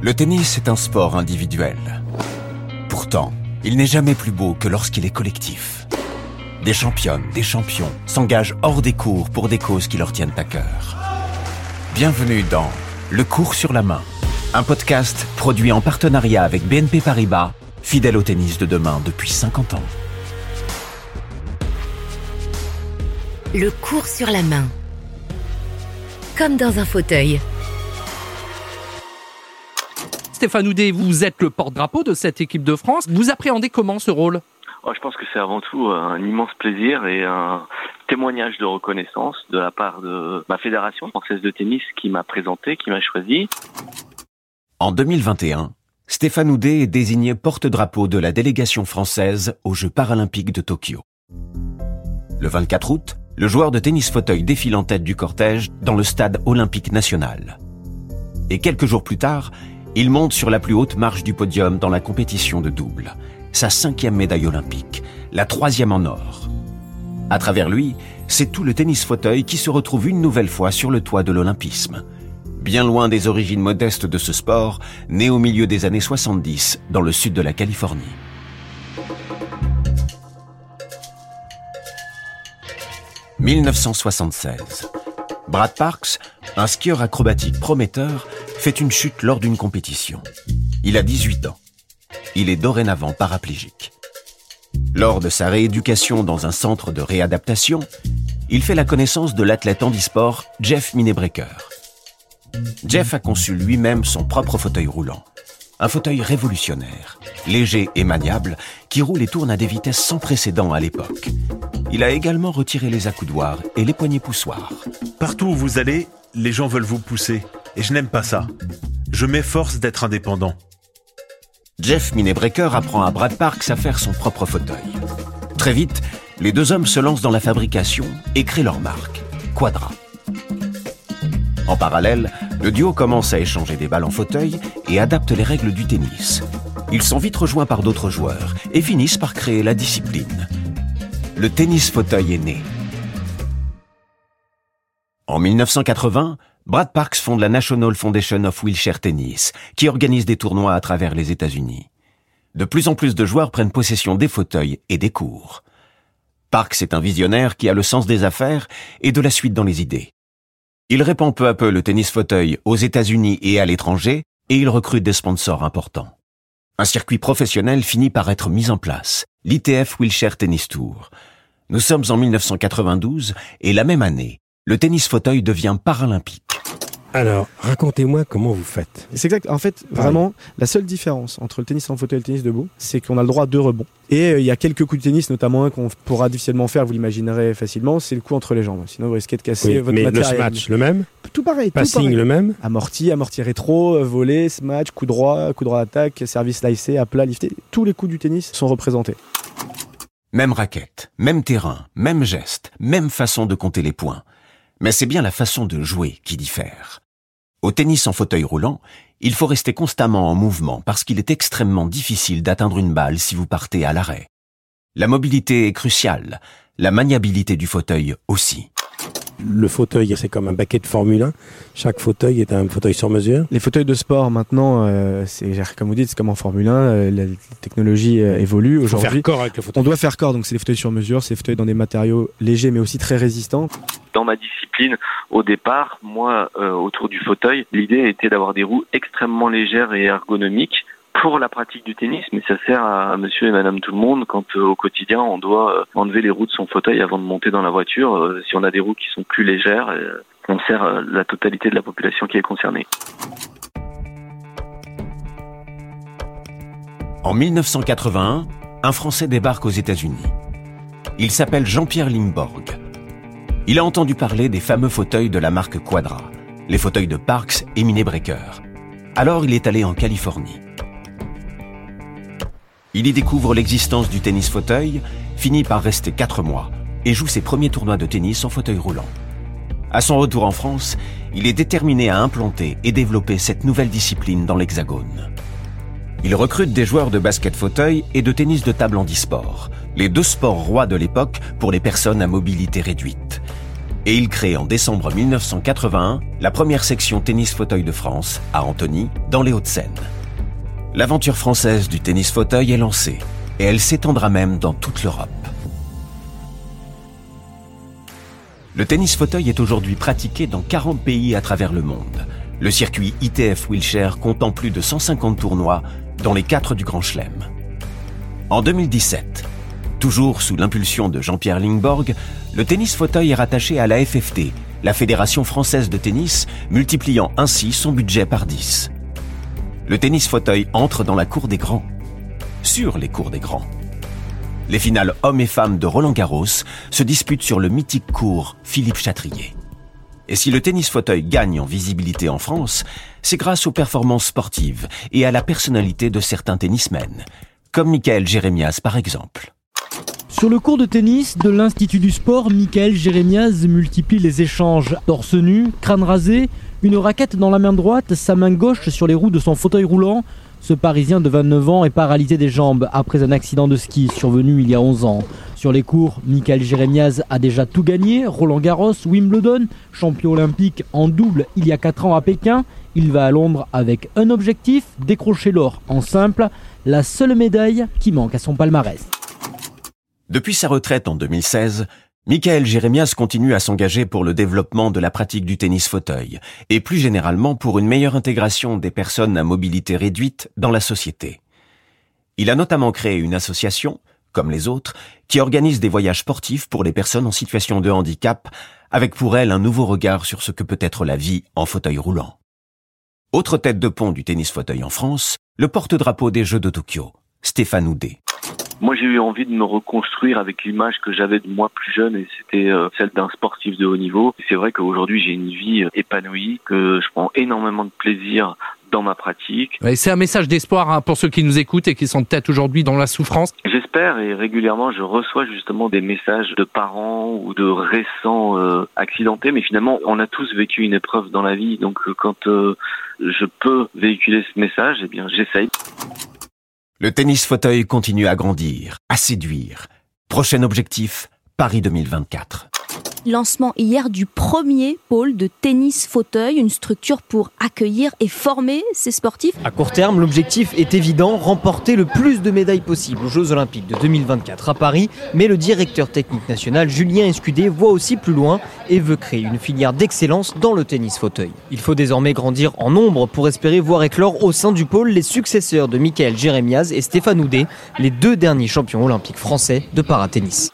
Le tennis est un sport individuel. Pourtant, il n'est jamais plus beau que lorsqu'il est collectif. Des championnes, des champions s'engagent hors des cours pour des causes qui leur tiennent à cœur. Bienvenue dans Le cours sur la main, un podcast produit en partenariat avec BNP Paribas, fidèle au tennis de demain depuis 50 ans. Le cours sur la main. Comme dans un fauteuil. Stéphane Houdet, vous êtes le porte-drapeau de cette équipe de France. Vous appréhendez comment ce rôle? Oh, Je pense que c'est avant tout un immense plaisir et un témoignage de reconnaissance de la part de ma fédération française de tennis qui m'a présenté, qui m'a choisi. En 2021, Stéphane Houdet est désigné porte-drapeau de la délégation française aux Jeux paralympiques de Tokyo. Le 24 août, le joueur de tennis fauteuil défile en tête du cortège dans le stade olympique national. Et quelques jours plus tard, il monte sur la plus haute marche du podium dans la compétition de double, sa cinquième médaille olympique, la troisième en or. À travers lui, c'est tout le tennis fauteuil qui se retrouve une nouvelle fois sur le toit de l'olympisme. Bien loin des origines modestes de ce sport, né au milieu des années 70 dans le sud de la Californie. « 1976. Brad Parks, un skieur acrobatique prometteur, fait une chute lors d'une compétition. Il a 18 ans. Il est dorénavant paraplégique. Lors de sa rééducation dans un centre de réadaptation, il fait la connaissance de l'athlète handisport Jeff Minebreaker. Jeff a conçu lui-même son propre fauteuil roulant. Un fauteuil révolutionnaire, léger et maniable, qui roule et tourne à des vitesses sans précédent à l'époque. Il a également retiré les accoudoirs et les poignées poussoirs. Partout où vous allez, les gens veulent vous pousser. Et je n'aime pas ça. Je m'efforce d'être indépendant. Jeff Minebreaker apprend à Brad Parks à faire son propre fauteuil. Très vite, les deux hommes se lancent dans la fabrication et créent leur marque, Quadra. En parallèle, le duo commence à échanger des balles en fauteuil et adapte les règles du tennis. Ils sont vite rejoints par d'autres joueurs et finissent par créer la discipline. Le tennis fauteuil est né. En 1980, Brad Parks fonde la National Foundation of Wheelchair Tennis, qui organise des tournois à travers les États-Unis. De plus en plus de joueurs prennent possession des fauteuils et des cours. Parks est un visionnaire qui a le sens des affaires et de la suite dans les idées. Il répand peu à peu le tennis fauteuil aux États-Unis et à l'étranger, et il recrute des sponsors importants. Un circuit professionnel finit par être mis en place, l'ITF Wheelchair Tennis Tour. Nous sommes en 1992 et la même année, le tennis fauteuil devient paralympique. Alors, racontez-moi comment vous faites. C'est exact. En fait, vraiment, la seule différence entre le tennis en fauteuil et le tennis debout, c'est qu'on a le droit à deux rebonds. Et euh, il y a quelques coups de tennis, notamment un qu'on pourra difficilement faire, vous l'imaginerez facilement, c'est le coup entre les jambes. Sinon, vous risquez de casser votre mais matériel. le smash, le même Tout pareil. Passing, tout pareil. le même Amorti, amorti rétro, euh, volet, smash, coup droit, coup droit d'attaque, service slicé, à plat, lifté. Tous les coups du tennis sont représentés. Même raquette, même terrain, même geste, même façon de compter les points. Mais c'est bien la façon de jouer qui diffère. Au tennis en fauteuil roulant, il faut rester constamment en mouvement parce qu'il est extrêmement difficile d'atteindre une balle si vous partez à l'arrêt. La mobilité est cruciale, la maniabilité du fauteuil aussi. Le fauteuil, c'est comme un baquet de Formule 1. Chaque fauteuil est un fauteuil sur mesure. Les fauteuils de sport, maintenant, euh, c'est comme vous dites, c'est comme en Formule 1, euh, la technologie euh, évolue. Aujourd'hui, corps avec le fauteuil. on doit faire corps, donc c'est des fauteuils sur mesure, c'est des fauteuils dans des matériaux légers mais aussi très résistants. Dans ma discipline, au départ, moi, euh, autour du fauteuil, l'idée était d'avoir des roues extrêmement légères et ergonomiques pour la pratique du tennis, mais ça sert à monsieur et madame tout le monde quand euh, au quotidien on doit euh, enlever les roues de son fauteuil avant de monter dans la voiture. Si on a des roues qui sont plus légères, on sert la totalité de la population qui est concernée. En 1981, un Français débarque aux États-Unis. Il s'appelle Jean-Pierre Limborg. Il a entendu parler des fameux fauteuils de la marque Quadra, les fauteuils de Parks et Minebreaker. Alors il est allé en Californie. Il y découvre l'existence du tennis fauteuil, finit par rester 4 mois et joue ses premiers tournois de tennis en fauteuil roulant. À son retour en France, il est déterminé à implanter et développer cette nouvelle discipline dans l'Hexagone. Il recrute des joueurs de basket fauteuil et de tennis de table handisport, les deux sports rois de l'époque pour les personnes à mobilité réduite. Et il crée en décembre 1981 la première section tennis fauteuil de France à Antony, dans les Hauts-de-Seine. L'aventure française du tennis fauteuil est lancée et elle s'étendra même dans toute l'Europe. Le tennis fauteuil est aujourd'hui pratiqué dans 40 pays à travers le monde. Le circuit ITF Wheelchair comptant plus de 150 tournois dans les quatre du Grand Chelem. En 2017, toujours sous l'impulsion de Jean-Pierre Lingborg, le tennis fauteuil est rattaché à la FFT, la Fédération française de tennis, multipliant ainsi son budget par 10. Le tennis fauteuil entre dans la cour des grands. Sur les cours des grands. Les finales hommes et femmes de Roland Garros se disputent sur le mythique cours Philippe Chatrier. Et si le tennis fauteuil gagne en visibilité en France, c'est grâce aux performances sportives et à la personnalité de certains tennismen, comme Michael Jérémias par exemple. Sur le cours de tennis de l'Institut du sport, Michael Jérémias multiplie les échanges. Torse nu, crâne rasé, une raquette dans la main droite, sa main gauche sur les roues de son fauteuil roulant. Ce Parisien de 29 ans est paralysé des jambes après un accident de ski survenu il y a 11 ans. Sur les cours, Michael Jérémiaz a déjà tout gagné, Roland Garros, Wimbledon, champion olympique en double il y a 4 ans à Pékin. Il va à Londres avec un objectif, décrocher l'or en simple, la seule médaille qui manque à son palmarès. Depuis sa retraite en 2016, Michael Jérémias continue à s'engager pour le développement de la pratique du tennis fauteuil et plus généralement pour une meilleure intégration des personnes à mobilité réduite dans la société. Il a notamment créé une association, comme les autres, qui organise des voyages sportifs pour les personnes en situation de handicap, avec pour elle un nouveau regard sur ce que peut être la vie en fauteuil roulant. Autre tête de pont du tennis fauteuil en France, le porte-drapeau des Jeux de Tokyo, Stéphane Houdet. Moi, j'ai eu envie de me reconstruire avec l'image que j'avais de moi plus jeune et c'était euh, celle d'un sportif de haut niveau. C'est vrai qu'aujourd'hui, j'ai une vie euh, épanouie, que je prends énormément de plaisir dans ma pratique. c'est un message d'espoir hein, pour ceux qui nous écoutent et qui sont peut-être aujourd'hui dans la souffrance. J'espère et régulièrement je reçois justement des messages de parents ou de récents euh, accidentés, mais finalement on a tous vécu une épreuve dans la vie, donc quand je peux véhiculer ce message, eh bien j'essaye. Le tennis fauteuil continue à grandir, à séduire. Prochain objectif, Paris 2024 lancement hier du premier pôle de tennis fauteuil, une structure pour accueillir et former ces sportifs. À court terme, l'objectif est évident, remporter le plus de médailles possible aux Jeux Olympiques de 2024 à Paris, mais le directeur technique national Julien Escudé voit aussi plus loin et veut créer une filière d'excellence dans le tennis fauteuil. Il faut désormais grandir en nombre pour espérer voir éclore au sein du pôle les successeurs de Michael Jérémiaz et Stéphane Houdet, les deux derniers champions olympiques français de paratennis.